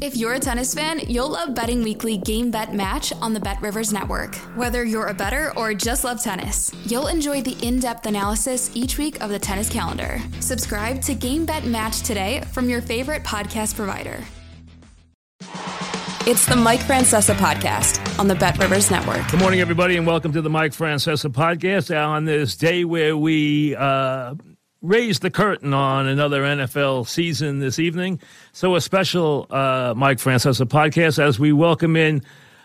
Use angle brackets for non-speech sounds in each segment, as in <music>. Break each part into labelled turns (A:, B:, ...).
A: If you're a tennis fan, you'll love Betting Weekly Game Bet Match on the Bet Rivers Network. Whether you're a better or just love tennis, you'll enjoy the in depth analysis each week of the tennis calendar. Subscribe to Game Bet Match today from your favorite podcast provider. It's the Mike Francesa podcast on the Bet Rivers Network.
B: Good morning, everybody, and welcome to the Mike Francesa podcast on this day where we. Uh, raise the curtain on another NFL season this evening. So a special uh, Mike Francesa podcast as we welcome in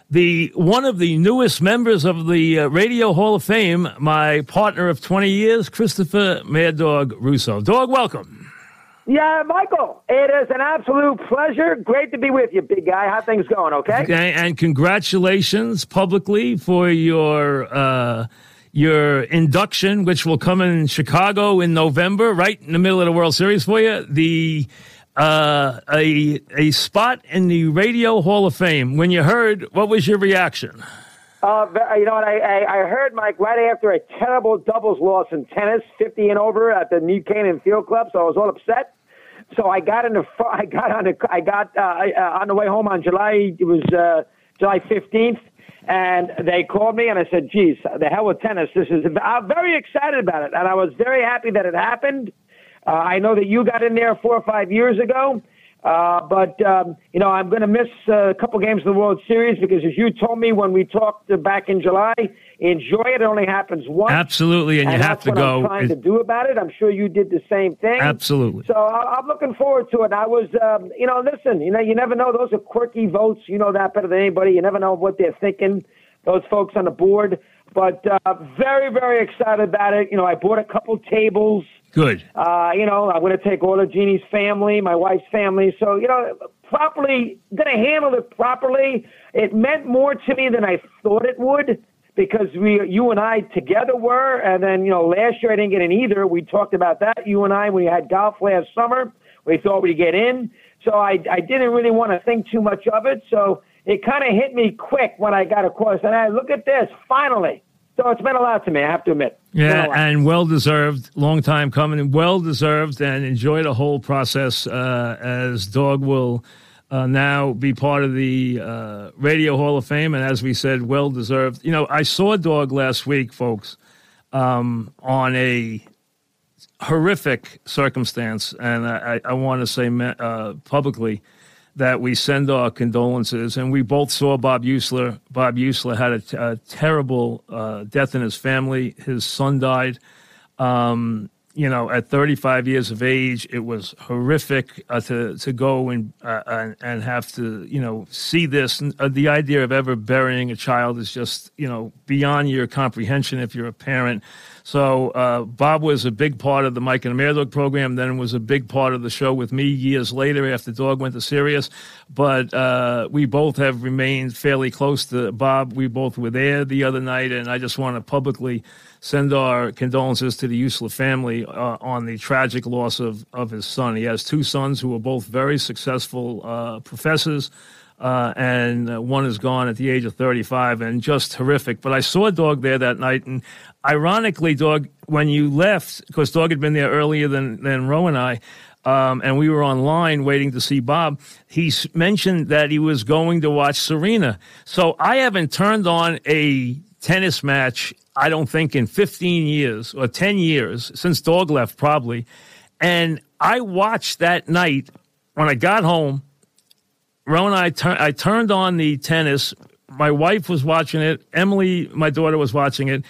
B: the one of the newest members of the uh, Radio Hall of Fame, my partner of 20 years, Christopher Mad Dog Russo. Dog, welcome.
C: Yeah, Michael, it is an absolute pleasure. Great to be with you, big guy. How things going? Okay.
B: okay and congratulations publicly for your. Uh, your induction, which will come in Chicago in November, right in the middle of the World Series for you. The uh, a a spot in the Radio Hall of Fame. When you heard, what was your reaction?
C: Uh, you know what? I, I, I heard Mike right after a terrible doubles loss in tennis, fifty and over at the New Canaan Field Club. So I was all upset. So I got in the <laughs> I got on the I got uh, uh, on the way home on July it was uh, July fifteenth. And they called me and I said, geez, the hell with tennis. This is, I'm very excited about it. And I was very happy that it happened. Uh, I know that you got in there four or five years ago. Uh, but, um, you know, I'm going to miss a couple games of the World Series because, as you told me when we talked back in July, enjoy it. It only happens once.
B: Absolutely, and, and you have to go.
C: What I'm trying to do about it. I'm sure you did the same thing.
B: Absolutely.
C: So I'm looking forward to it. I was, um, you know, listen, you know, you never know. Those are quirky votes. You know that better than anybody. You never know what they're thinking. Those folks on the board. But uh, very, very excited about it. You know, I bought a couple tables.
B: Good.
C: Uh, you know, I'm going to take all of Jeannie's family, my wife's family. So, you know, properly, going to handle it properly. It meant more to me than I thought it would because we, you and I together were, and then you know last year I didn't get in either. We talked about that. You and I, we had golf last summer. We thought we'd get in, so I, I didn't really want to think too much of it. So it kind of hit me quick when I got across, and I look at this finally. So it's meant a lot to me, I have to admit.
B: Yeah, and well deserved. Long time coming, well deserved, and enjoy the whole process. Uh, as Dog will uh, now be part of the uh, Radio Hall of Fame, and as we said, well deserved. You know, I saw Dog last week, folks, um, on a horrific circumstance, and I, I want to say uh, publicly that we send our condolences. And we both saw Bob Usler. Bob Usler had a, a terrible uh, death in his family. His son died. Um, you know, at 35 years of age, it was horrific uh, to to go and, uh, and, have to you know see this. Uh, the idea of ever burying a child is just you know beyond your comprehension if you're a parent. So uh, Bob was a big part of the Mike and the Dog program. Then was a big part of the show with me years later after Dog went to Sirius. But uh, we both have remained fairly close to Bob. We both were there the other night, and I just want to publicly send our condolences to the Usler family uh, on the tragic loss of, of his son. He has two sons who are both very successful uh, professors. Uh, and uh, one is gone at the age of 35 and just horrific. But I saw Dog there that night, and ironically, Dog, when you left, because Dog had been there earlier than, than Roe and I, um, and we were online waiting to see Bob. He mentioned that he was going to watch Serena. So I haven't turned on a tennis match I don't think in 15 years or 10 years since Dog left, probably. And I watched that night when I got home. Rowan, I, tur- I turned on the tennis. My wife was watching it. Emily, my daughter, was watching it.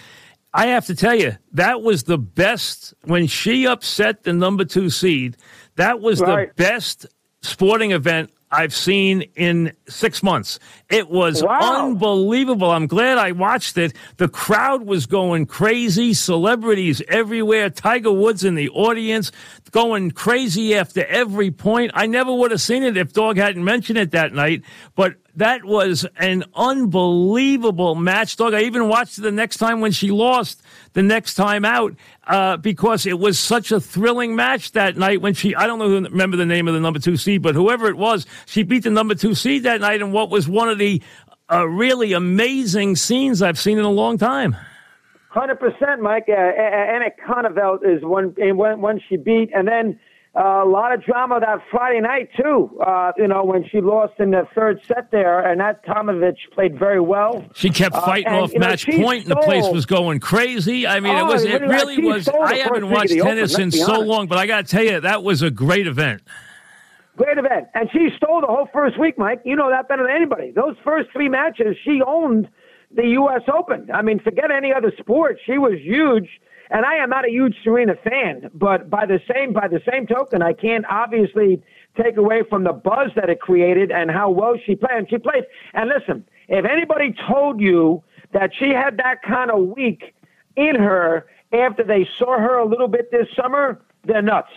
B: I have to tell you, that was the best when she upset the number two seed. That was right. the best sporting event I've seen in six months. It was wow. unbelievable. I'm glad I watched it. The crowd was going crazy, celebrities everywhere, Tiger Woods in the audience going crazy after every point. I never would have seen it if Dog hadn't mentioned it that night, but that was an unbelievable match, dog. I even watched it the next time when she lost, the next time out, uh, because it was such a thrilling match that night when she, I don't know, who, remember the name of the number two seed, but whoever it was, she beat the number two seed that night in what was one of the uh, really amazing scenes I've seen in a long time.
C: Hundred percent, Mike. Uh, Anett Kontaveit is one, one, one she beat, and then uh, a lot of drama that Friday night too. Uh, you know when she lost in the third set there, and that Tomljanovic played very well.
B: She kept uh, fighting uh, and, off match know, point, and the place was going crazy. I mean, oh, it was it really was. I haven't watched tennis in so long, but I got to tell you, that was a great event.
C: Great event, and she stole the whole first week, Mike. You know that better than anybody. Those first three matches, she owned the U.S. Open. I mean, forget any other sport. She was huge and I am not a huge Serena fan, but by the same by the same token, I can't obviously take away from the buzz that it created and how well she played. And she played. And listen, if anybody told you that she had that kind of week in her after they saw her a little bit this summer, they're nuts.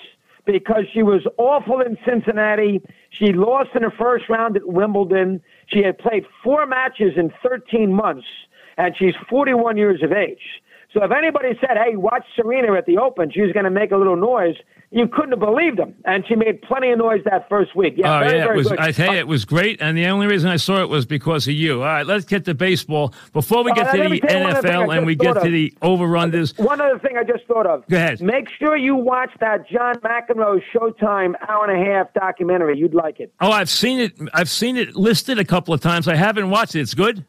C: Because she was awful in Cincinnati. She lost in the first round at Wimbledon. She had played four matches in 13 months, and she's 41 years of age. So if anybody said, "Hey, watch Serena at the Open," she's going to make a little noise. You couldn't have believed them, and she made plenty of noise that first week. Yeah,
B: oh
C: very,
B: yeah,
C: very
B: it was.
C: Good.
B: I tell you, uh, it was great, and the only reason I saw it was because of you. All right, let's get to baseball before we uh, get to the NFL and we get
C: of.
B: to the over/unders.
C: One other thing I just thought of.
B: Go ahead.
C: Make sure you watch that John McEnroe Showtime hour and a half documentary. You'd like it.
B: Oh, I've seen it. I've seen it listed a couple of times. I haven't watched it. It's good.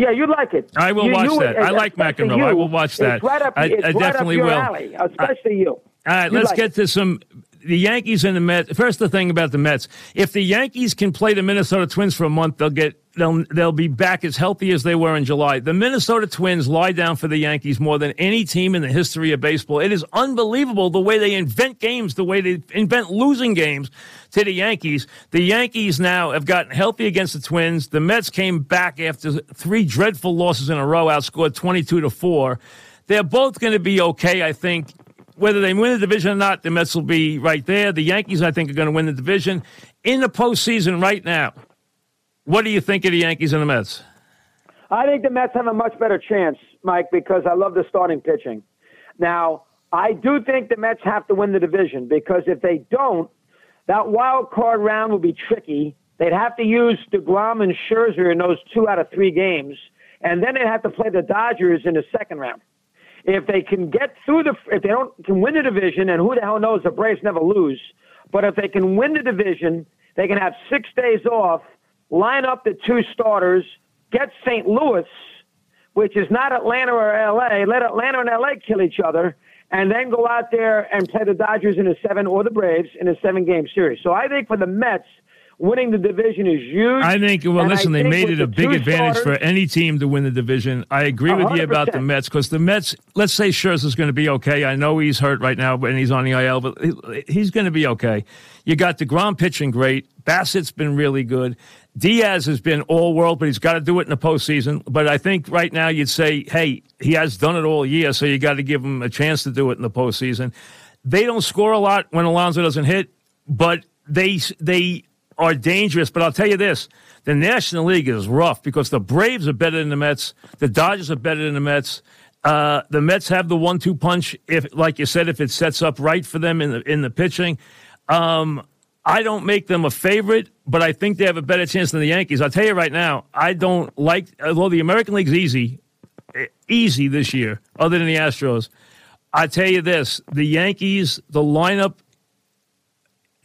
C: Yeah, you'd like it.
B: I will
C: you,
B: watch
C: you,
B: that. I like McEnroe.
C: You,
B: I will watch that.
C: It's right up,
B: I, I
C: right
B: definitely will.
C: Alley, especially you. All
B: right, let's like get it. to some the Yankees and the Mets. First, the thing about the Mets: if the Yankees can play the Minnesota Twins for a month, they'll get they'll they'll be back as healthy as they were in July. The Minnesota Twins lie down for the Yankees more than any team in the history of baseball. It is unbelievable the way they invent games, the way they invent losing games to the Yankees. The Yankees now have gotten healthy against the Twins. The Mets came back after three dreadful losses in a row, outscored twenty two to four. They're both going to be okay, I think whether they win the division or not, the Mets will be right there. The Yankees, I think, are going to win the division. In the postseason right now, what do you think of the Yankees and the Mets?
C: I think the Mets have a much better chance, Mike, because I love the starting pitching. Now, I do think the Mets have to win the division because if they don't, that wild card round will be tricky. They'd have to use DeGrom and Scherzer in those two out of three games, and then they'd have to play the Dodgers in the second round if they can get through the, if they don't can win the division, and who the hell knows, the Braves never lose. But if they can win the division, they can have six days off, line up the two starters, get St. Louis, which is not Atlanta or LA, let Atlanta and LA kill each other, and then go out there and play the Dodgers in a seven or the Braves in a seven game series. So I think for the Mets, winning the division is huge.
B: I think, well, listen, they made it a big advantage starters, for any team to win the division. I agree with 100%. you about the Mets because the Mets, let's say Scherzer's going to be okay. I know he's hurt right now and he's on the IL, but he's going to be okay. You got DeGrom pitching great. Bassitt's been really good. Diaz has been all world, but he's got to do it in the postseason. But I think right now you'd say, hey, he has done it all year, so you got to give him a chance to do it in the postseason. They don't score a lot when Alonso doesn't hit, but they they are dangerous. But I'll tell you this the National League is rough because the Braves are better than the Mets, the Dodgers are better than the Mets. Uh, the Mets have the one-two punch. If, like you said, if it sets up right for them in the in the pitching, um, I don't make them a favorite, but I think they have a better chance than the Yankees. I'll tell you right now, I don't like. Although the American League's easy, easy this year, other than the Astros. I tell you this: the Yankees, the lineup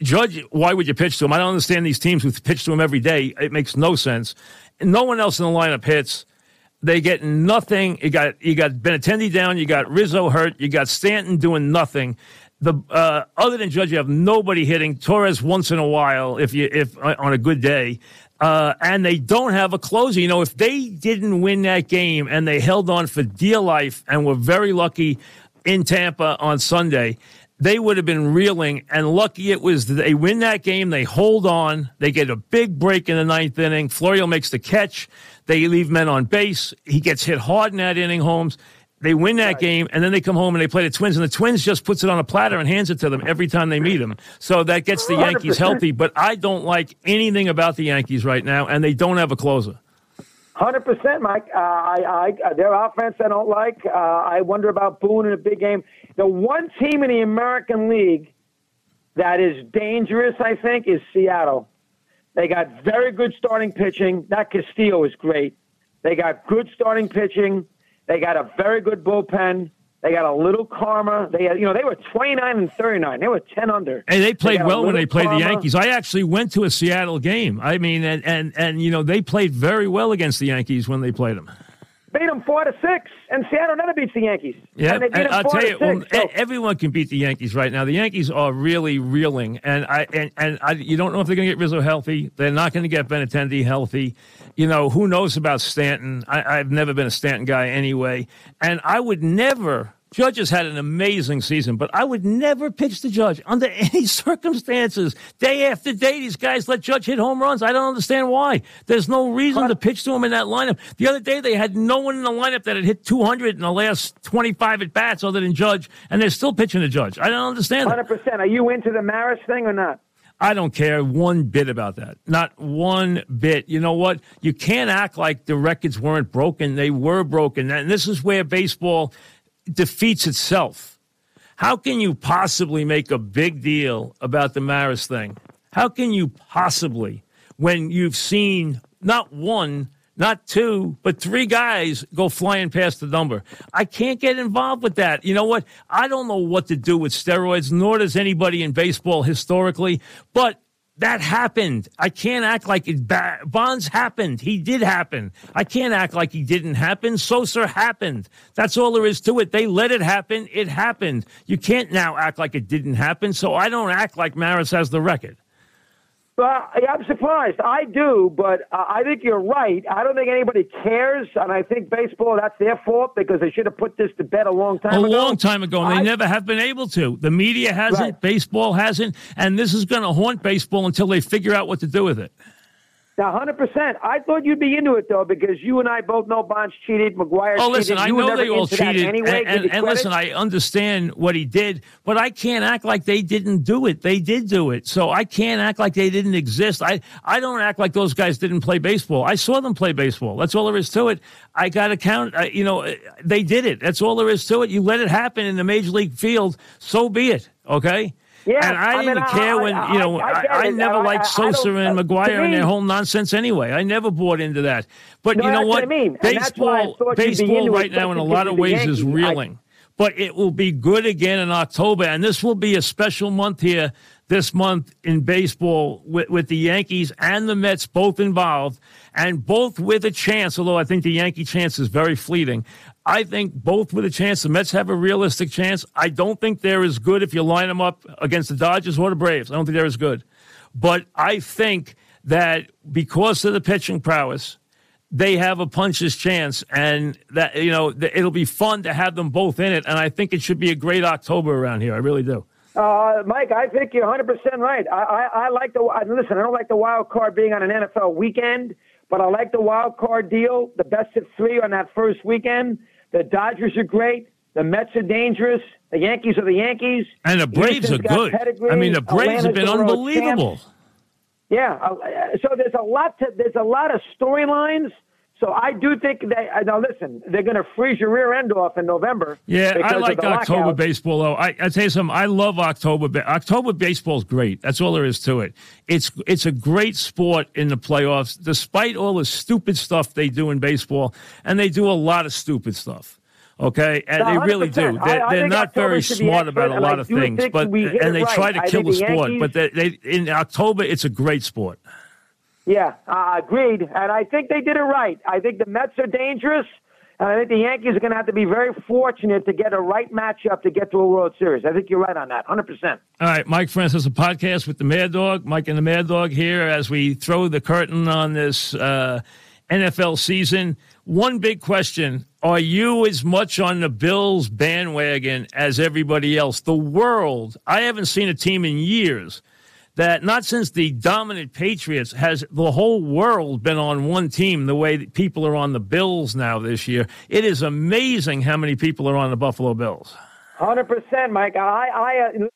B: Judge, why would you pitch to him? I don't understand these teams who pitch to him every day. It makes no sense. No one else in the lineup hits. They get nothing. You got you got Benintendi down. You got Rizzo hurt. You got Stanton doing nothing. The uh, other than Judge, you have nobody hitting. Torres once in a while, if you if uh, on a good day, uh, and they don't have a closer. You know, if they didn't win that game and they held on for dear life and were very lucky in Tampa on Sunday, they would have been reeling. And lucky it was they win that game. They hold on. They get a big break in the ninth inning. Florial makes the catch. They leave men on base. He gets hit hard in that inning, Holmes. They win that
C: Right.
B: game, and then they come home and they play the Twins, and the Twins just puts it on a platter and hands it to them every time they meet them. So that gets the Yankees
C: 100%.
B: healthy. But I don't like anything about the Yankees right now, and they don't have a closer.
C: Hundred percent, Mike. Uh, I, I, their offense I don't like. Uh, I wonder about Boone in a big game. The one team in the American League that is dangerous, I think, is Seattle. They got very good starting pitching. That Castillo is great. They got good starting pitching. They got a very good bullpen. They got a little karma. They, had, you know, they were twenty nine and thirty nine. They were ten under.
B: And they played
C: a
B: well when they played the. Yankees. I actually went to a Seattle game. I mean, and, and, and you know, they played very well against the Yankees when they played them.
C: Beat them four to six, and Seattle never beats the Yankees.
B: Yeah,
C: and they beat
B: and
C: them
B: I'll tell you, well.
C: So-
B: everyone can beat the Yankees right now. The Yankees are really reeling, and I and and I, you don't know if they're going to get Rizzo healthy. They're not going to get Benintendi healthy. You know, who knows about Stanton? I, I've never been a Stanton guy anyway, and I would never. Judge has had an amazing season, but I would never pitch the Judge under <laughs> any circumstances. Day after day, these guys let Judge hit home runs. I don't understand why. There's no reason to pitch to him in that lineup. The other day, they had no one in the lineup that had hit 200 in the last 25 at bats other than Judge, and they're still pitching to Judge. I don't understand.
C: Hundred percent. Are you into the Maris thing or not?
B: I don't care one bit about that. Not one bit. You know what? You can't act like the records weren't broken. They were broken. And this is where baseball defeats itself. How can you possibly make a big deal about the Maris thing? How can you possibly, when you've seen not one, not two, but three guys go flying past the number? I can't get involved with that. You know what? I don't know what to do with steroids, nor does anybody in baseball historically, but that happened. I can't act like it. Ba- Bonds happened. He did happen. I can't act like he didn't happen. Sosa happened. That's all there is to it. They let it happen. It happened. You can't now act like it didn't happen. So I don't act like Maris has the record.
C: Well, yeah, I'm surprised. I do, but uh, I think you're right. I don't think anybody cares, and I think baseball that's their fault because they should have put this to bed a long time
B: a
C: ago.
B: A long time ago, and they never have been able to. The media hasn't,
C: Right.
B: baseball hasn't, and this is going to haunt baseball until they figure out what to do with it.
C: Now, 100%. I thought you'd be into it, though, because you and I both know Bonds cheated, McGwire
B: Oh, listen,
C: cheated.
B: I know they all cheated,
C: Anyway,
B: and, and, and listen, I understand what he did, but I can't act like they didn't do it. They did do it, so I can't act like they didn't exist. I I don't act like those guys didn't play baseball. I saw them play baseball. That's all there is to it. I got to count. I, you know, they did it. That's all there is to it. You let it happen in the major league field, so be it. Okay.
C: Yeah,
B: and I
C: I
B: didn't
C: I-
B: care
C: I-
B: when
C: I-
B: you know.
C: I
B: I,
C: get
B: I, never liked Sosa and McGwire and their whole nonsense anyway. I never bought into that. But
C: No,
B: you know what?
C: I mean. And that's why I
B: Baseball,
C: thought you'd be
B: baseball right now in a lot of ways is reeling but it will be good again in October. And this will be a special month here this month in baseball with, with the Yankees and the Mets both involved and both with a chance, although I think the Yankee chance is very fleeting. I think both with a chance. The Mets have a realistic chance. I don't think they're as good if you line them up against the Dodgers or the Braves. I don't think they're as good. But I think that because of the pitching prowess, they have a puncher's chance, and that you know it'll be fun to have them both in it. And I think it should be a great October around here. I really do.
C: Uh, Mike, I think you're 100% right. I, I, I like the listen. I don't like the wild card being on an NFL weekend, but I like the wild card deal. The best of three on that first weekend. The Dodgers are great. The Mets are dangerous. The Yankees are the Yankees.
B: And the Braves
C: Houston's
B: are good.
C: pedigree.
B: I mean, the Braves have been unbelievable.
C: champs. Yeah. Uh, so there's a lot to there's a lot of storylines. So I do think that uh, now listen, they're going to freeze your rear end off in November.
B: Yeah, I like October
C: lockout.
B: baseball though. I, I tell you something. I love October. October baseball is great. That's all there is to it. It's it's a great sport in the playoffs, despite all the stupid stuff they do in baseball, and they do a lot of stupid stuff. Okay, and they really do. They're,
C: I- I
B: they're not
C: October
B: very smart about a lot of things, but and they try to kill the
C: the
B: sport. But they, they in October, it's a great sport.
C: Yeah, uh, agreed. And I think they did it right. I think the Mets are dangerous. And I think the Yankees are going to have to be very fortunate to get a right matchup to get to a World Series. I think you're right on that, 100%.
B: All right, Mike Francesa podcast with the Mad Dog. Mike and the Mad Dog here as we throw the curtain on this uh, NFL season. One big question Are you as much on the Bills bandwagon as everybody else? The world, I haven't seen a team in years that not since the dominant Patriots has the whole world been on one team the way that people are on the Bills now this year. It is amazing how many people are on the Buffalo Bills.
C: Hundred percent, Mike. I, I, uh,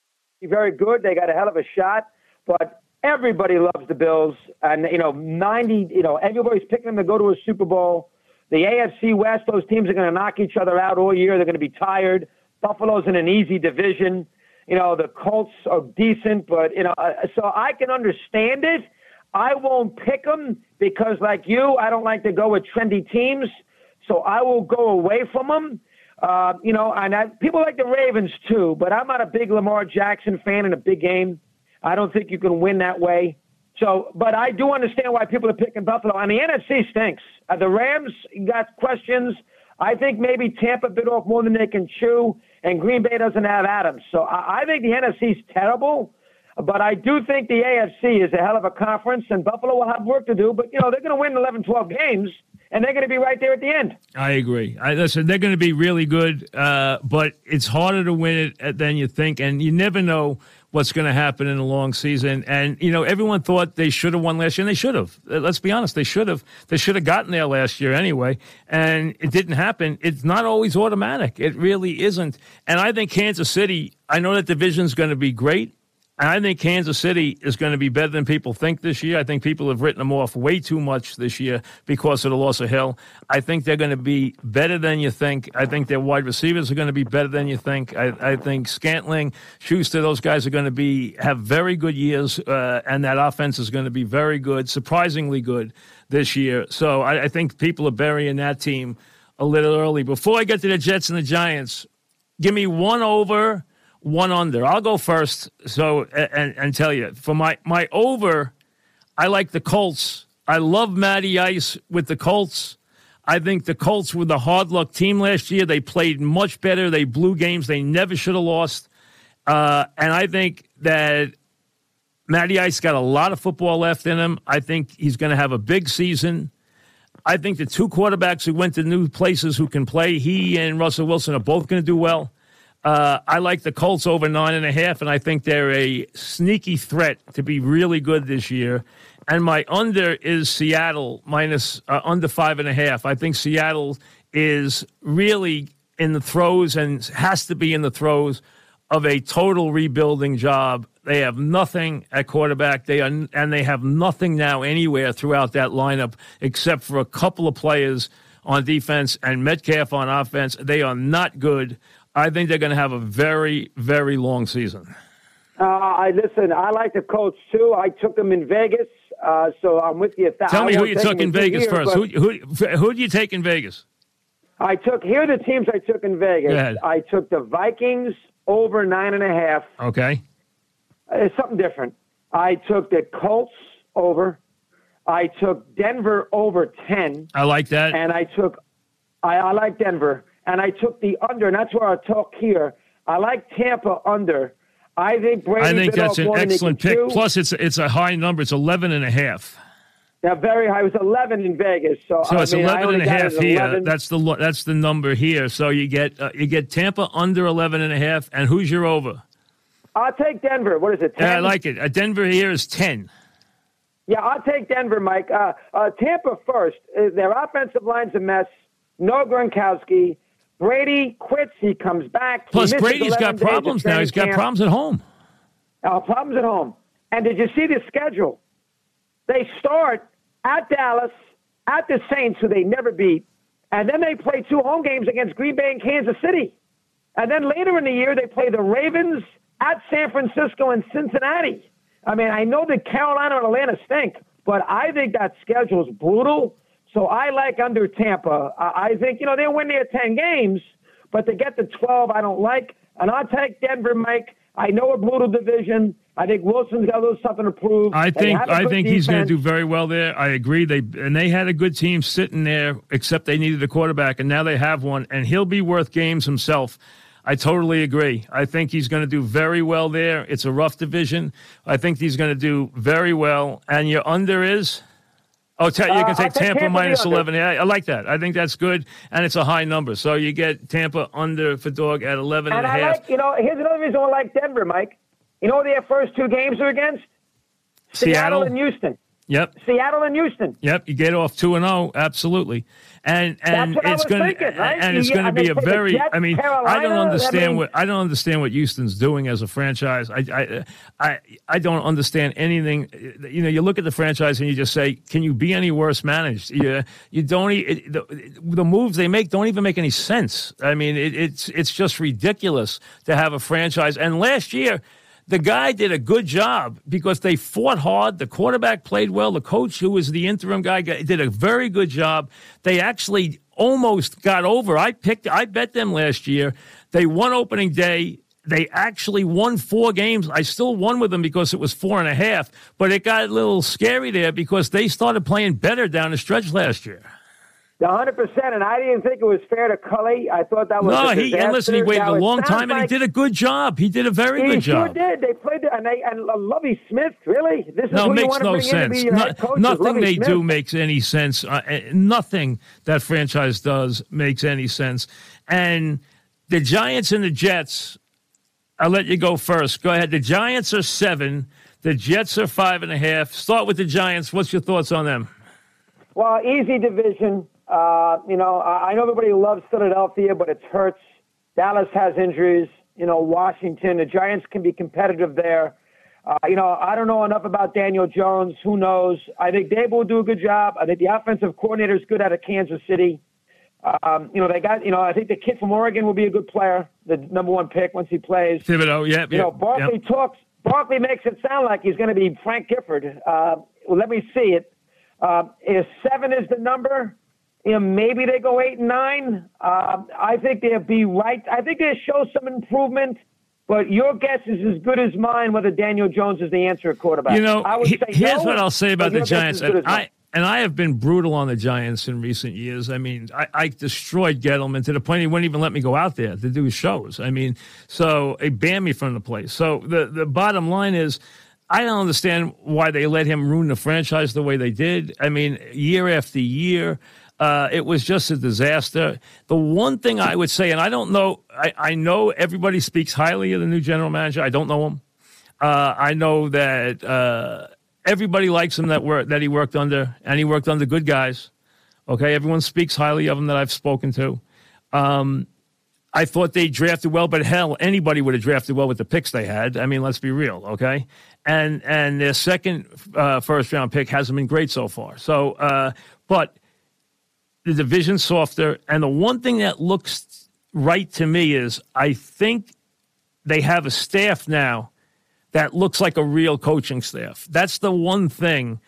C: very good. They got a hell of a shot, but everybody loves the Bills, and you know, ninety, you know, everybody's picking them to go to a Super Bowl. The AFC West, those teams are going to knock each other out all year. They're going to be tired. Buffalo's in an easy division. You know, the Colts are decent, but, you know, so I can understand it. I won't pick them because, like you, I don't like to go with trendy teams. So I will go away from them. Uh, you know, and I, people like the Ravens too, but I'm not a big Lamar Jackson fan in a big game. I don't think you can win that way. So, but I do understand why people are picking Buffalo. And the NFC stinks. Uh, the Rams got questions. I think maybe Tampa bit off more than they can chew, and Green Bay doesn't have Adams. So I, I think the NFC is terrible. But I do think the AFC is a hell of a conference, and Buffalo will have work to do. But, you know, they're going to win 11, 12 games, and they're going to be right there at the end.
B: I agree. I, listen, they're going to be really good, uh, but it's harder to win it than you think, and you never know – what's going to happen in a long season. And, you know, everyone thought they should have won last year, and they should have. Uh, let's be honest, they should have. They should have gotten there last year anyway, and it didn't happen. It's not always automatic. It really isn't. And I think Kansas City, I know that division's going to be great. I think Kansas City is going to be better than people think this year. I think people have written them off way too much this year because of the loss of Hill. I think they're going to be better than you think. I think their wide receivers are going to be better than you think. I, I think Scantling, Schuster, those guys are going to be have very good years, uh, and that offense is going to be very good, surprisingly good this year. So I, I think people are burying that team a little early. Before I get to the Jets and the Giants, give me one over one under. I'll go first. So and, and tell you for my my over, I like the Colts. I love Matty Ice with the Colts. I think the Colts were the hard luck team last year. They played much better. They blew games they never should have lost. Uh, and I think that Matty Ice got a lot of football left in him. I think he's going to have a big season. I think the two quarterbacks who went to new places who can play, he and Russell Wilson, are both going to do well. Uh, I like the Colts over nine and a half, and I think they're a sneaky threat to be really good this year. And my under is Seattle minus uh, under five and a half. I think Seattle is really in the throes and has to be in the throes of a total rebuilding job. They have nothing at quarterback. They are, and they have nothing now anywhere throughout that lineup except for a couple of players on defense and Metcalf on offense. They are not good. I think they're going to have a very, very long season.
C: Uh, I listen. I like the Colts too. I took them in Vegas, uh, so I'm with you.
B: Tell me who you took in Vegas first. Who, who, who do you take in Vegas?
C: I took here are the teams I took in Vegas. I took the Vikings over nine and a half.
B: Okay,
C: it's something different. I took the Colts over. I took Denver over ten.
B: I like that.
C: And I took, I, I like Denver and I took the under, and that's where I talk here. I like Tampa under. I think Brady.
B: I think that's an excellent pick. Plus, it's it's a high number. It's 11 and a half.
C: Yeah, very high. It was 11 in Vegas. So,
B: so it's
C: I mean,
B: 11 and a half here. 11. That's the that's the number here. So you get uh, you get Tampa under 11 and a half. And who's your over?
C: I'll take Denver. What is it? 10?
B: Yeah, I like it. Uh, Denver here is 10.
C: Yeah, I'll take Denver, Mike. Uh, uh Tampa first. Uh, their offensive line's a mess. No Gronkowski. Brady quits. He comes back.
B: Plus, Brady's got problems now. He's got camp. problems at home.
C: Uh, problems at home. And did you see the schedule? They start at Dallas, at the Saints, who they never beat, and then they play two home games against Green Bay and Kansas City. And then later in the year, they play the Ravens at San Francisco and Cincinnati. I mean, I know that Carolina and Atlanta stink, but I think that schedule is brutal. So I like under Tampa. I think, you know, they'll win their 10 games, but to get to 12, I don't like. And I'll take Denver, Mike. I know a brutal division. I think Wilson's got a little something to prove.
B: I think I think defense. he's going to do very well there. I agree. They and they had a good team sitting there, except they needed a quarterback, and now they have one, and he'll be worth games himself. I totally agree. I think he's going to do very well there. It's a rough division. I think he's going to do very well. And your under is Oh, you can uh, take Tampa, Tampa minus 11. Yeah, I like that. I think that's good, and it's a high number. So you get Tampa under for dog at 11 and, and a half.
C: Like, you know, here's another reason I like Denver, Mike. You know what their first two games are against? Seattle,
B: Seattle?
C: and Houston.
B: Yep.
C: Seattle and Houston.
B: Yep, you get off two and zero, absolutely, and and it's going
C: right?
B: and it's going to be a very.
C: Jets,
B: I mean, I don't
C: I
B: understand
C: mean-
B: what I don't understand what Houston's doing as a franchise. I I I, I don't understand anything. You know, you look at the franchise and you just say, can you be any worse managed? You you don't. It, the, the moves they make don't even make any sense. I mean, it, it's it's just ridiculous to have a franchise. And last year the guy did a good job because they fought hard. The quarterback played well. The coach, who was the interim guy, did a very good job. They actually almost got over. I picked, I bet them last year. They won opening day. They actually won four games. I still won with them because it was four and a half, but it got a little scary there because they started playing better down the stretch last year.
C: Hundred percent, and I didn't think it was fair to Culley. I thought that was
B: No,
C: a
B: he and listen, he waited
C: Now,
B: a long time and he did a good job. He did a very
C: He
B: good
C: sure
B: job.
C: did. They played, and they and uh, Lovie Smith. Really, this is
B: No,
C: who
B: it
C: you
B: makes no
C: bring in to
B: sense. No- nothing
C: Lovie
B: they
C: Smith.
B: do makes any sense. Uh, uh, nothing that franchise does makes any sense. And the Giants and the Jets, I'll let you go first. Go ahead. The Giants are seven. The Jets are five and a half. Start with the Giants. What's your thoughts on them?
C: Well, easy division. Uh, you know, I know everybody loves Philadelphia, but it hurts. Dallas has injuries. You know, Washington, the Giants can be competitive there. Uh, you know, I don't know enough about Daniel Jones. Who knows? I think Daboll will do a good job. I think the offensive coordinator is good out of Kansas City. Um, you know, they got, you know, I think the kid from Oregon will be a good player, the number one pick once he plays.
B: Thibodeaux, yeah.
C: You know, Barkley talks. Barkley makes it sound like he's going to be Frank Gifford. Uh, well, let me see it. Uh, if seven is the number, you know, maybe they go eight and nine. Uh, I think they'll be right. I think they show some improvement. But your guess is as good as mine whether Daniel Jones is the answer at quarterback.
B: You know,
C: I would
B: he-
C: say
B: here's
C: no,
B: what I'll say about the Giants.
C: as
B: And
C: as.
B: I and I have been brutal on the Giants in recent years. I mean, I, I destroyed Gettleman to the point he wouldn't even let me go out there to do his shows. I mean, so he banned me from the place. So the the bottom line is. I don't understand why they let him ruin the franchise the way they did. I mean, year after year, uh, it was just a disaster. The one thing I would say, and I don't know, I, I know everybody speaks highly of the new general manager. I don't know him. Uh, I know that uh, everybody likes him that work that he worked under, and he worked under good guys. Okay, everyone speaks highly of him that I've spoken to. Um, I thought they drafted well, but hell, anybody would have drafted well with the picks they had. I mean, let's be real, okay? And and their second uh, first round pick hasn't been great so far. So, uh, but the division softer, and the one thing that looks right to me is I think they have a staff now that looks like a real coaching staff. That's the one thing.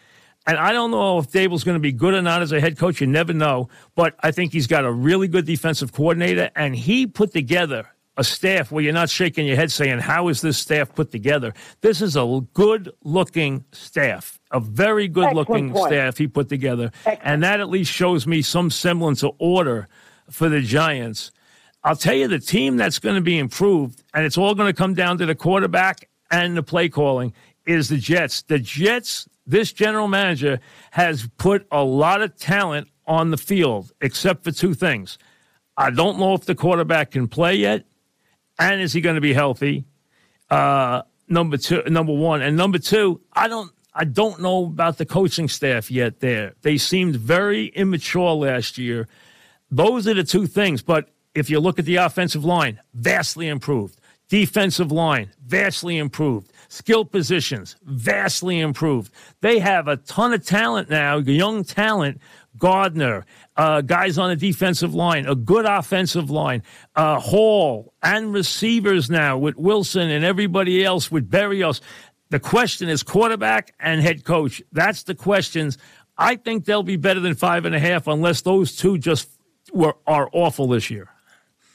B: And I don't know if Daboll's going to be good or not as a head coach. You never know. But I think he's got a really good defensive coordinator, and he put together a staff where you're not shaking your head saying, How is this staff put together? This is a good looking staff, a very good looking
C: point.
B: staff he put together.
C: Excellent.
B: And that at least shows me some semblance of order for the Giants. I'll tell you the team that's going to be improved, and it's all going to come down to the quarterback and the play calling, is the Jets. The Jets, this general manager has put a lot of talent on the field, except for two things. I don't know if the quarterback can play yet, and is he going to be healthy? Uh, number two, number one, and number two, I don't. I don't know about the coaching staff yet. There, they seemed very immature last year. Those are the two things. But if you look at the offensive line, vastly improved. Defensive line, vastly improved. Skill positions, vastly improved. They have a ton of talent now, young talent. Gardner, uh, guys on the defensive line, a good offensive line, uh, Hall, and receivers now with Wilson and everybody else with Berrios. The question is quarterback and head coach. That's the questions. I think they'll be better than five and a half unless those two just were are awful this year.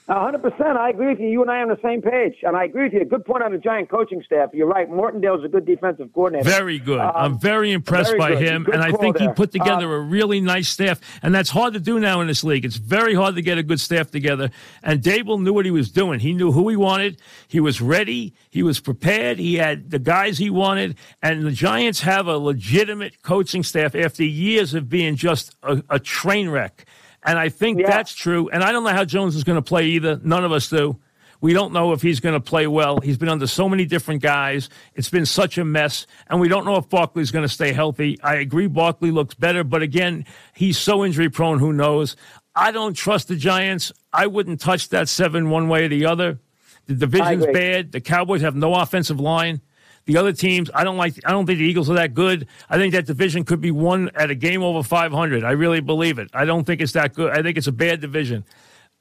C: A hundred percent. I agree with you. You and I are on the same page, and I agree with you. Good point on the Giant coaching staff. You're right. Martindale's a good defensive coordinator.
B: Very good.
C: Um,
B: I'm very impressed
C: very
B: by
C: good.
B: him, and I think he put together
C: Uh,
B: a really nice staff, and that's hard to do now in this league. It's very hard to get a good staff together. And Daboll knew what he was doing. He knew who he wanted. He was ready. He was prepared. He had the guys he wanted, and the Giants have a legitimate coaching staff after years of being just a, a train wreck. And I think
C: Yeah.
B: that's true. And I don't know how Jones is going to play either. None of us do. We don't know if he's going to play well. He's been under so many different guys. It's been such a mess, and we don't know if Barkley's going to stay healthy. I agree, Barkley looks better, but again, he's so injury prone. Who knows? I don't trust the Giants. I wouldn't touch that seven one way or the other. The division's bad. The Cowboys have no offensive line. The other teams, I don't like. I don't think the Eagles are that good. I think that division could be won at a game over 500. I really believe it. I don't think it's that good. I think it's a bad division.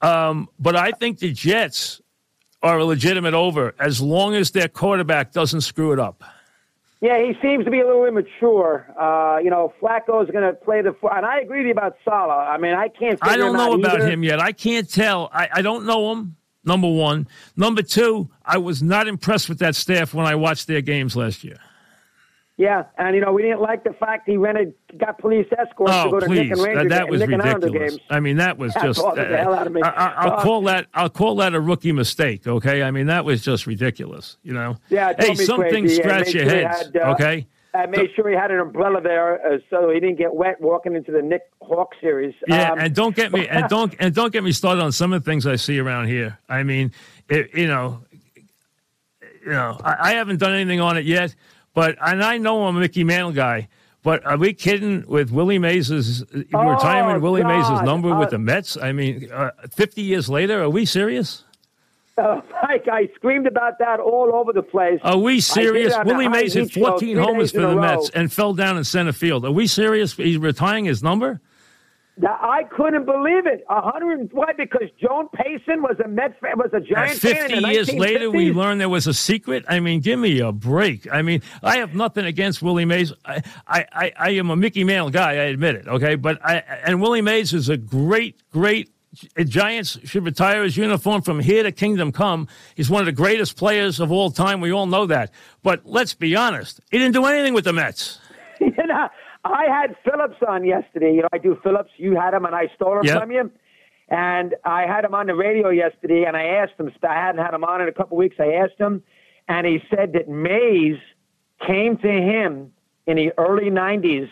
B: Um, but I think the Jets are a legitimate over as long as their quarterback doesn't screw it up.
C: Yeah, he seems to be a little immature. Uh, you know, Flacco is going to play the, and I agree with you about Saleh. I mean, I can't.
B: I don't know about
C: either.
B: him yet. I can't tell. I, I don't know him. Number one. Number two, I was not impressed with that staff when I watched their games last year.
C: Yeah, and you know we didn't like the fact he rented, got police escorts
B: oh,
C: to go to
B: please.
C: Knick and Ranger
B: that, that was
C: Nick
B: ridiculous. I mean, that was
C: That
B: just.
C: bothered the hell out of me.
B: I, will
C: Uh,
B: call that. I'll call that a rookie mistake. Okay, I mean that was just ridiculous. You know.
C: Yeah,
B: Hey, something
C: crazy. Yeah,
B: scratch your heads.
C: had, uh,
B: okay.
C: I made sure he had an umbrella there uh, so he didn't get wet walking into the Knick Hawk series.
B: Yeah,
C: Um,
B: and don't get me <laughs> and don't and don't get me started on some of the things I see around here. I mean, it, you know, you know, I, I haven't done anything on it yet, but and I know I'm a Mickey Mantle guy. But are we kidding with Willie Mays'
C: Oh,
B: retirement? Willie Mays'
C: God.
B: number with
C: Uh,
B: the Mets. I mean, uh, 50 years later, are we serious?
C: Uh, <laughs> Mike, I screamed about that all over the place.
B: Are we serious? Willie Mays hit
C: Heat show
B: 14 homers for the. Mets and fell down in center field. Are we serious? He's retiring his number?
C: I couldn't believe it. A hundred why? Because Joan Payson was a Met fan, was a
B: And
C: Giant fan
B: 50
C: in the
B: years later, we learned there was a secret. I mean, give me a break. I mean, I have nothing against Willie Mays. I, I, I, I am a Mickey Mantle guy. I admit it. Okay, but I and Willie Mays is a great, great. Giants should retire his uniform from here to kingdom come. He's one of the greatest players of all time. We all know that. But let's be honest, he didn't do anything with the Mets. <laughs>
C: you know, I had Phillips on yesterday. You know, I do Phillips. You had him, and I stole him
B: Yep.
C: from you. And I had him on the radio yesterday, and I asked him. I hadn't had him on in a couple of weeks. I asked him, and he said that Mays came to him in the early '90s,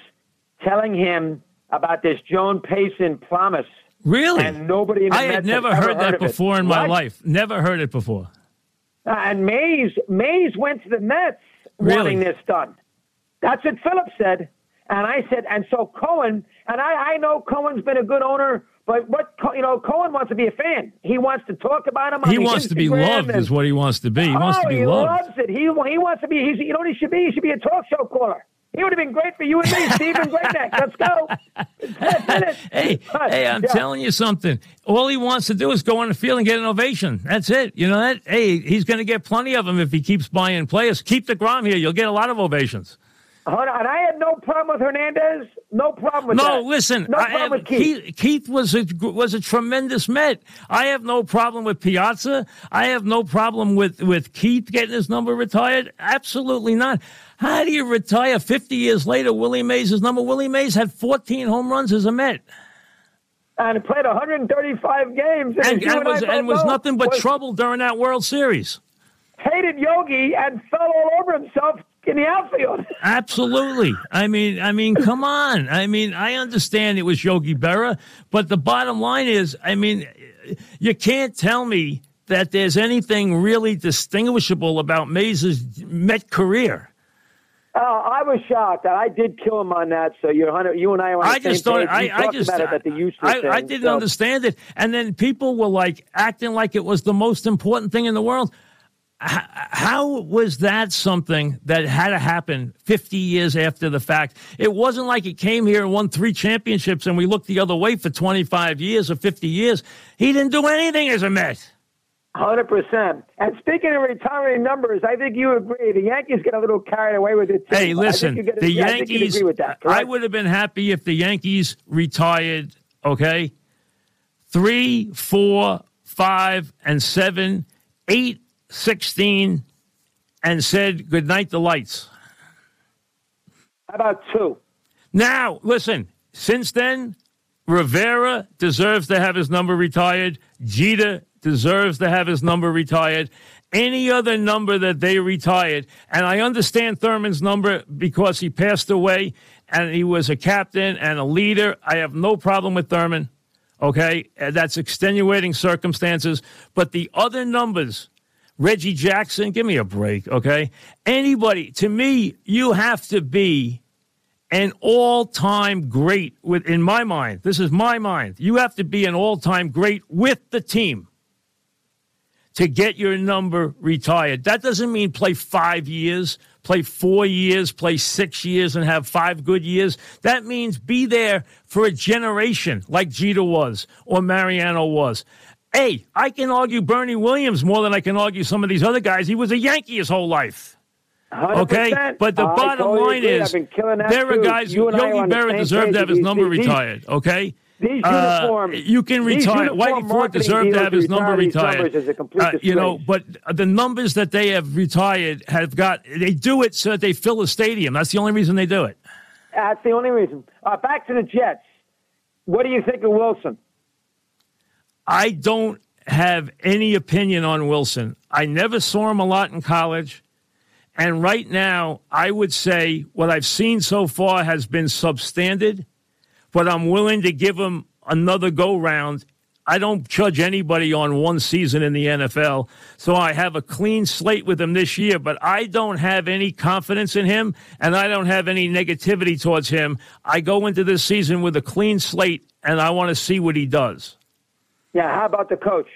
C: telling him about this Joan Payson promise.
B: Really?
C: And nobody in the
B: I had never
C: ever
B: heard that
C: of it.
B: before in my
C: What?
B: life. Never heard it before.
C: Uh, and Mays Mays went to the Mets
B: Really?
C: wanting this done. That's what Phillips said. And I said, and so Cohen, and I, I know Cohen's been a good owner, but what you know, Cohen wants to be a fan. He wants to talk about him. On
B: He wants to be loved,
C: and-
B: is what he wants to be. He wants
C: oh,
B: to be
C: he
B: loved.
C: loves it. He he wants to be. He's you know what he should be. He should be a talk show caller. He would have been great for you and me, Stephen Greatneck. Let's go. <laughs>
B: Hey, hey, I'm
C: Yeah.
B: telling you something. All he wants to do is go on the field and get an ovation. That's it. You know that? Hey, he's going to get plenty of them if he keeps buying players. Keep DeGrom here. You'll get a lot of ovations.
C: Hold on. And I had no problem with Hernandez. No problem with
B: No,
C: that.
B: listen.
C: No problem with Keith.
B: Keith, Keith was a was a tremendous Met. I have no problem with Piazza. I have no problem with with Keith getting his number retired. Absolutely not. How do you retire 50 years later? Willie Mays' is number. Willie Mays had 14 home runs as a Met.
C: and played 135 games.
B: and,
C: you
B: and was and was nothing but
C: was-
B: trouble during that World Series.
C: Hated Yogi and fell all over himself in the outfield. <laughs>
B: Absolutely. I mean, I mean, come on. I mean, I understand it was Yogi Berra, but the bottom line is, I mean, you can't tell me that there's anything really distinguishable about Mays' Met career.
C: I was shocked. I did kill him on that. So you're, Hunter- you and I are
B: I just thought I, I just
C: about it at the Houston
B: I,
C: thing.
B: I didn't
C: so-
B: understand it, and then people were like acting like it was the most important thing in the world. H- how was that something that had to happen 50 years after the fact? It wasn't like he came here and won three championships and we looked the other way for 25 years or 50 years. He didn't do anything as a Met.
C: Hundred percent. And speaking of retiring numbers, I think you agree. The Yankees get a little carried away with it too.
B: Hey,
C: I
B: listen,
C: you get-
B: the
C: yeah, I think you'd
B: Yankees.
C: with that.
B: I would have been happy if the Yankees retired. Okay, three, four, five, and seven, eight, sixteen, and said good night. The lights.
C: How about two?
B: Now, listen. Since then, Rivera deserves to have his number retired. Jeter deserves to have his number retired. Any other number that they retired, and I understand Thurman's number because he passed away and he was a captain and a leader. I have no problem with Thurman. Okay, uh, that's extenuating circumstances. But the other numbers, Reggie Jackson, give me a break. Okay, anybody to me, you have to be an all-time great with in my mind. This is my mind. You have to be an all-time great with the team to get your number retired. That doesn't mean play five years, play four years, play six years, and have five good years. That means be there for a generation like Jeter was or Mariano was. Hey, I can argue Bernie Williams more than I can argue some of these other guys. He was a Yankee his whole life.
C: 100%.
B: Okay, but the
C: I
B: bottom line
C: agree.
B: is
C: I've been killing that
B: there are guys. Yogi Berra deserved to have his number retired. Okay.
C: These
B: Uh, you can retire. Whitey Ford deserved to have his number retired.
C: numbers is a complete
B: Uh, you know, but the numbers that they have retired have got. They do it so that they fill the stadium. That's the only reason they do it.
C: That's the only reason. Uh, back to the Jets. What do you think of Wilson?
B: I don't have any opinion on Wilson. I never saw him a lot in college. And right now, I would say what I've seen so far has been substandard, but I'm willing to give him another go round. I don't judge anybody on one season in the NFL, so I have a clean slate with him this year, but I don't have any confidence in him and I don't have any negativity towards him. I go into this season with a clean slate and I want to see what he does.
C: Yeah, how about the coach?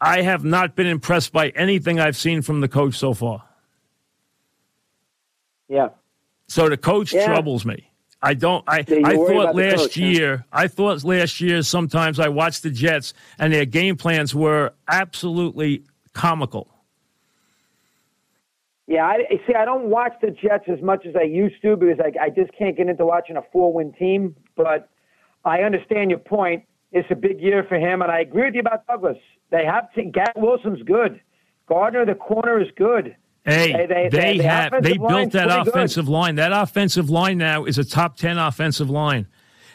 B: I have not been impressed by anything I've seen from the coach so far.
C: Yeah.
B: So the coach
C: Yeah.
B: troubles me. I don't. I
C: Yeah,
B: I thought last
C: coach, huh?
B: year. I thought last year. Sometimes I watched the Jets and their game plans were absolutely comical.
C: Yeah, I see. I don't watch the Jets as much as I used to because I, I just can't get into watching a four-win team. But I understand your point. It's a big year for him, and I agree with you about Douglas. They have to. Garrett Wilson's good. Gardner, the corner, is good.
B: Hey,
C: They-
B: they,
C: they- they- the
B: have they built that
C: pretty good.
B: offensive line. That offensive line now is a top ten offensive line.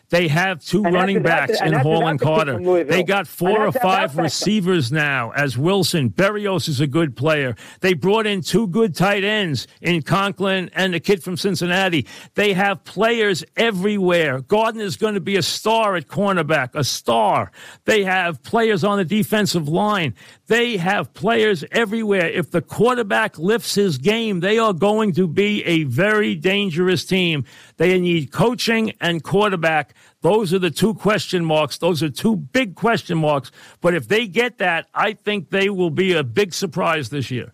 B: They have two
C: And
B: running backs in Hall and Carter. They got four or five receivers now as Wilson. Berrios is a good player. They brought in two good tight ends in Conklin and the kid from Cincinnati. They have players everywhere. Gordon is going to be a star at cornerback, a star. They have players on the defensive line. They have players everywhere. If the quarterback lifts his game, they are going to be a very dangerous team. They need coaching and quarterback. Those are the two question marks. Those are two big question marks. But if they get that, I think they will be a big surprise this year.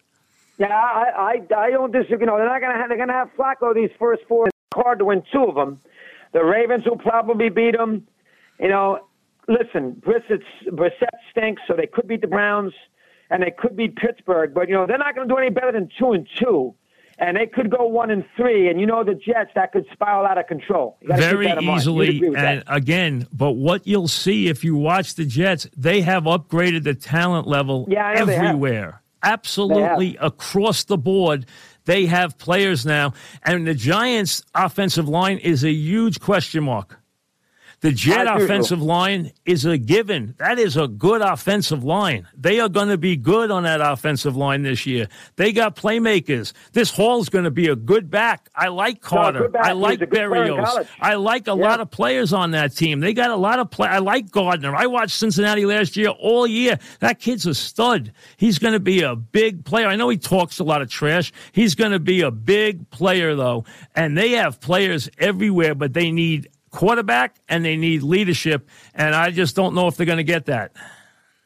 C: Yeah, I, I, I don't disagree. You know, they're not going to have, they're going to have Flacco these first four. Hard to win two of them. The Ravens will probably beat them. You know, listen, Brissett's, Brissett stinks, so they could beat the Browns and they could beat Pittsburgh. But you know, they're not going to do any better than two and two. And they could go one and three, and you know the Jets that could spiral out of control. You gotta keep
B: Very
C: that in mind. You'd
B: easily.
C: with that.
B: And again, but what you'll see if you watch the Jets, they have upgraded the talent level
C: Yeah, I know they have.
B: everywhere. Absolutely across the board. They have players now. And the Giants' offensive line is a huge question mark. The Jet offensive line is a given. That is a good offensive line. They are going to be good on that offensive line this year. They got playmakers. This Hall's going to be a good back. I like Carter.
C: back.
B: I like
C: a good player in
B: Berrios. I like a
C: Yeah.
B: lot of players on that team. They got a lot of play. I like Gardner. I watched Cincinnati last year all year. That kid's a stud. He's going to be a big player. I know he talks a lot of trash. He's going to be a big player though. And they have players everywhere, but they need quarterback and they need leadership. And I just don't know if they're going to get that.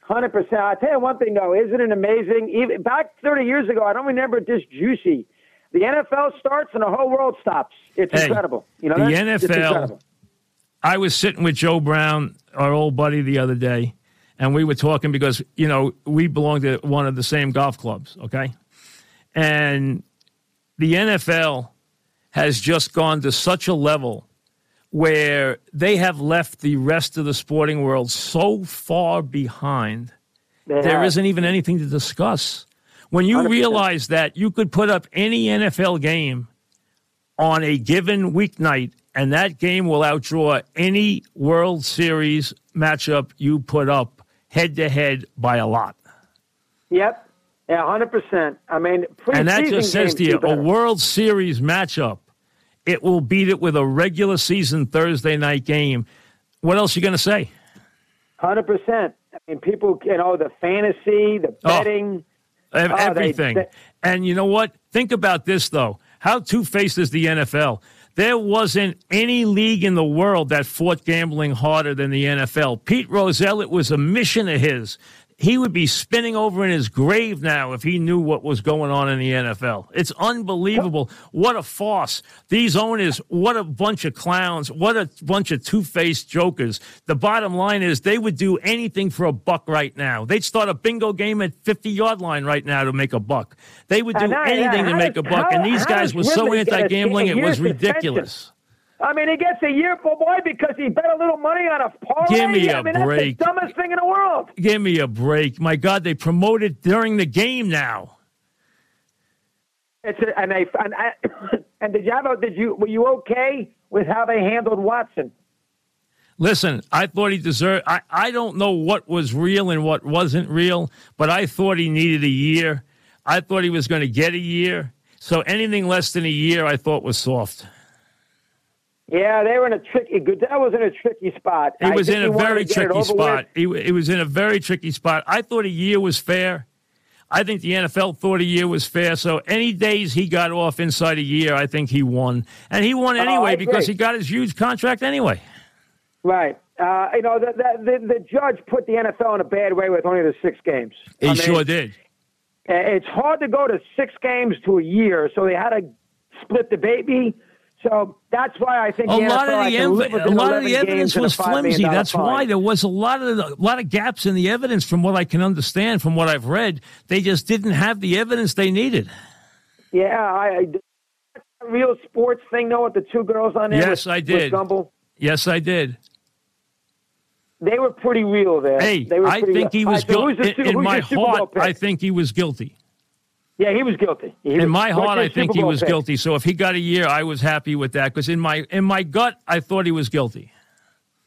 C: Hundred percent. I tell you one thing though, isn't it amazing? Even back thirty years ago, I don't remember it this juicy. The NFL starts and the whole world stops. It's
B: Hey,
C: incredible. You know
B: the NFL. I was sitting with Joe Brown, our old buddy, the other day, and we were talking because, you know, we belong to one of the same golf clubs, okay? And the NFL has just gone to such a level where they have left the rest of the sporting world so far behind
C: They
B: there not even anything to discuss. When you
C: 100%.
B: realize that you could put up any NFL game on a given weeknight, and that game will outdraw any World Series matchup you put up head to head by a lot.
C: Yep. Yeah, hundred percent. I mean,
B: And that just says to you a. World Series matchup, it will beat it with a regular season Thursday night game. What else are you going to say?
C: Hundred percent. I mean, people, you know, the fantasy, the
B: Oh.
C: betting. Oh, they-
B: Everything.
C: they-
B: and you know what? Think about this, though. How two faced is the NFL? There wasn't any league in the world that fought gambling harder than the NFL. Pete Rozelle, it was a mission of his. He would be spinning over in his grave now if he knew what was going on in the NFL. It's unbelievable. What a farce. These owners, what a bunch of clowns. What a bunch of two faced jokers. The bottom line is they would do anything for a buck right now. They'd start a bingo game at 50 yard line right now to make a buck. They would do
C: I-
B: anything to
C: how
B: make a buck.
C: how-
B: And these guys were so
C: Ridley get a-
B: anti gambling, it was ridiculous.
C: I mean, he gets a year for boy because he bet a little money on a parlay.
B: Give me
C: I
B: a
C: mean,
B: break.
C: That's the dumbest thing in the world.
B: Give me a break. My God, they promoted during the game now.
C: It's a, and they and, I, <coughs> and did you have a, did you were you okay with how they handled Watson?
B: Listen, I thought he deserved. I, I don't know what was real and what wasn't real, but I thought he needed a year. I thought he was going to get a year. So anything less than a year, I thought was soft.
C: Yeah, they were in a tricky. Goodell was in a tricky spot.
B: He was in a very tricky spot. He, he was in a very tricky spot. I thought a year was fair. I think the NFL thought a year was fair. So any days he got off inside a year, I think he won. And he won
C: Oh,
B: anyway
C: agree.
B: because he got his huge contract anyway.
C: Right. Uh, you know, the, the, the, the judge put the NFL in a bad way with only the six games.
B: He
C: I mean,
B: sure did.
C: It's hard to go to six games to a year, so they had to split the baby. So that's why I think
B: A lot of the ev- a lot of the evidence
C: games and a
B: was flimsy. That's
C: fine.
B: why there was a lot of a lot of gaps in the evidence, from what I can understand, from what I've read. They just didn't have the evidence they needed.
C: Yeah, I, I real sports thing though with the two girls on there.
B: Yes,
C: with,
B: I did. Yes, I did.
C: They were pretty real there.
B: Hey,
C: they were
B: I think
C: real.
B: he was
C: right,
B: guilty.
C: the
B: In, in my
C: your Super Bowl
B: heart. I think he was guilty.
C: Yeah, he was guilty. He
B: In
C: was-
B: my heart, I think he was
C: pick?
B: guilty. So if he got a year, I was happy with that. Because in my in my gut, I thought he was guilty.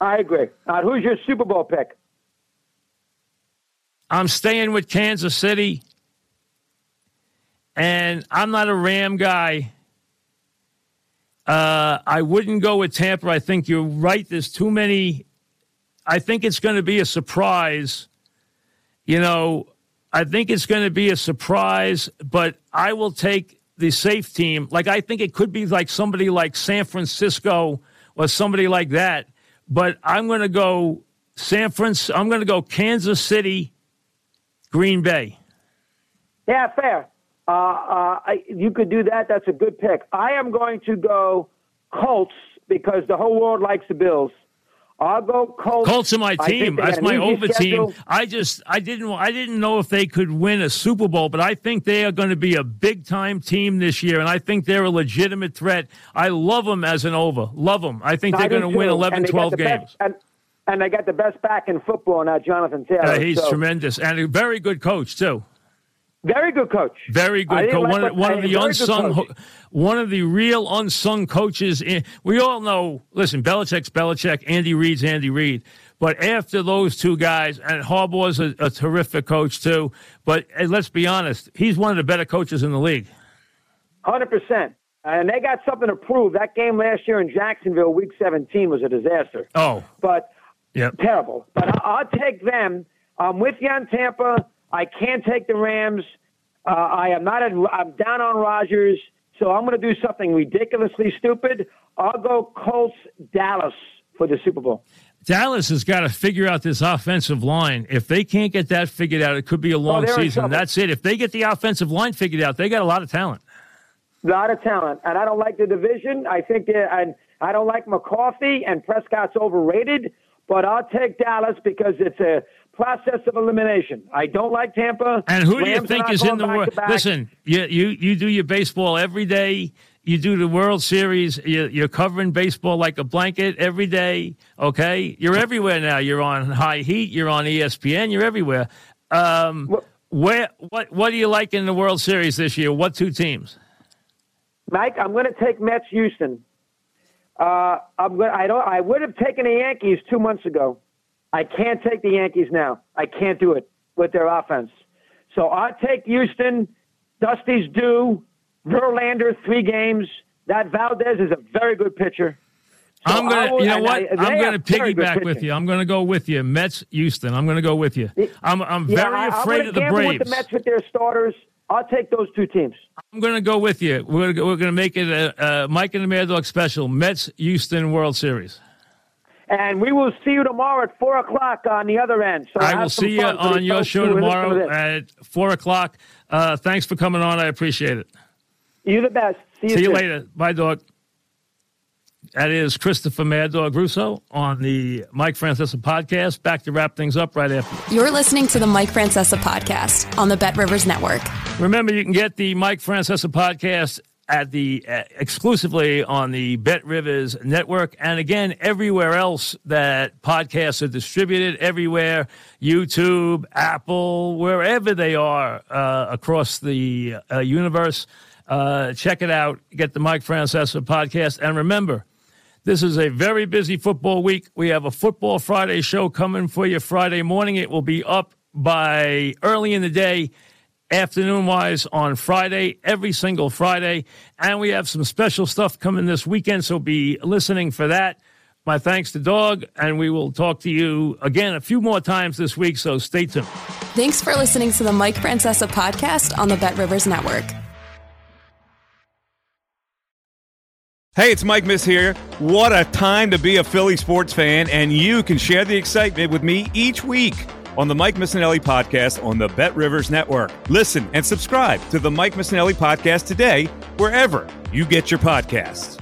C: I agree. Who's your Super Bowl pick?
B: I'm staying with Kansas City, and I'm not a Ram guy. Uh, I wouldn't go with Tampa. I think you're right. There's too many. I think it's going to be a surprise. You know, I think it's going to be a surprise, but I will take the safe team. Like, I think it could be like somebody like San Francisco or somebody like that. But I'm going to go San Francisco. I'm going to go Kansas City, Green Bay.
C: Yeah, fair. Uh, uh, I, you could do that. That's a good pick. I am going to go Colts because the whole world likes the Bills. I'll go Colts.
B: Colts are my team. That's my over team. I just I didn't I didn't know if they could win a Super Bowl, but I think they are going to be a big time team this year, and I think they're a legitimate threat. I love them as an over. Love them. I think they're going to win
C: too.
B: 11,
C: And they got
B: 12 games.
C: Best, and, and they got the best back in football now, Jonathan Taylor.
B: Uh, he's
C: So,
B: tremendous and a very good coach too.
C: Very good coach.
B: Very good.
C: didn't
B: Co-
C: like
B: one, one of the unsung, ho- one of the real unsung coaches. In, we all know. Listen, Belichick's Belichick. Andy Reid's Andy Reid. But after those two guys, and Harbaugh's a, a terrific coach too. But uh, let's be honest, he's one of the better coaches in the league.
C: Hundred percent. And they got something to prove. That game last year in Jacksonville, Week 17, was a disaster.
B: Oh,
C: But
B: yep.
C: terrible. But I- I'll take them. I'm with you on Tampa. I can't take the Rams. Uh, I am not. I'm down on Rodgers, so I'm going to do something ridiculously stupid. I'll go Colts Dallas for the Super Bowl.
B: Dallas has got to figure out this offensive line. If they can't get that figured out, it could be a long
C: Oh,
B: season. That's it. If they get the offensive line figured out, they got a lot of talent.
C: A lot of talent, and I don't like the division. I think, and I don't like McCarthy, and Prescott's overrated. But I'll take Dallas because it's a process of elimination. I don't like Tampa.
B: And who do you think is in the world? Listen, you, you you do your baseball every day. You do the World Series. You, you're covering baseball like a blanket every day. Okay, you're everywhere now. You're on High Heat. You're on ESPN. You're everywhere. Um,
C: Well-
B: where what what do you like in the World Series this year? What two teams?
C: Mike, I'm going to take Mets Houston. Uh, I'm going. I don't. I would have taken the Yankees two months ago. I can't take the Yankees now. I can't do it with their offense. So I take Houston. Dusty's due. Verlander three games. That Valdez is a very good pitcher. So
B: I'm gonna,
C: will,
B: you know what?
C: I,
B: I'm gonna piggyback with you. I'm gonna go with you. Mets, Houston. I'm gonna go with you. I'm, I'm
C: yeah,
B: very
C: I,
B: afraid
C: I'm
B: of the Braves.
C: With the Mets with their starters, I'll take those two teams.
B: I'm gonna go with you. We're we're gonna make it a, a Mike and the Mad Dog special. Mets, Houston World Series.
C: And we will see you tomorrow at four o'clock on the other end. So
B: I will see you on your show tomorrow at four o'clock. Uh, thanks for coming on. I appreciate it.
C: You're the best. See you,
B: see you later. Bye, dog. That is Christopher Mad Dog Russo on the Mike Francesa podcast. Back to wrap things up right after.
A: You're listening to the Mike Francesa podcast on the Bet Rivers Network.
B: Remember, you can get the Mike Francesa podcast at the uh, exclusively on the Bet Rivers network, and again everywhere else that podcasts are distributed. Everywhere, YouTube, Apple, wherever they are uh, across the uh, universe. Uh, check it out. Get the Mike Francesa podcast, and remember. This is a very busy football week. We have a Football Friday show coming for you Friday morning. It will be up by early in the day afternoon wise on Friday, every single Friday. And we have some special stuff coming this weekend, so be listening for that. My thanks to Dog, and we will talk to you again a few more times this week, so stay tuned.
A: Thanks for listening to the Mike Francesa podcast on the Bet Rivers Network.
D: Hey, it's Mike Miss here. What a time to be a Philly sports fan, and you can share the excitement with me each week on the Mike Missanelli podcast on the Bet Rivers Network. Listen and subscribe to the Mike Missanelli podcast today, wherever you get your podcasts.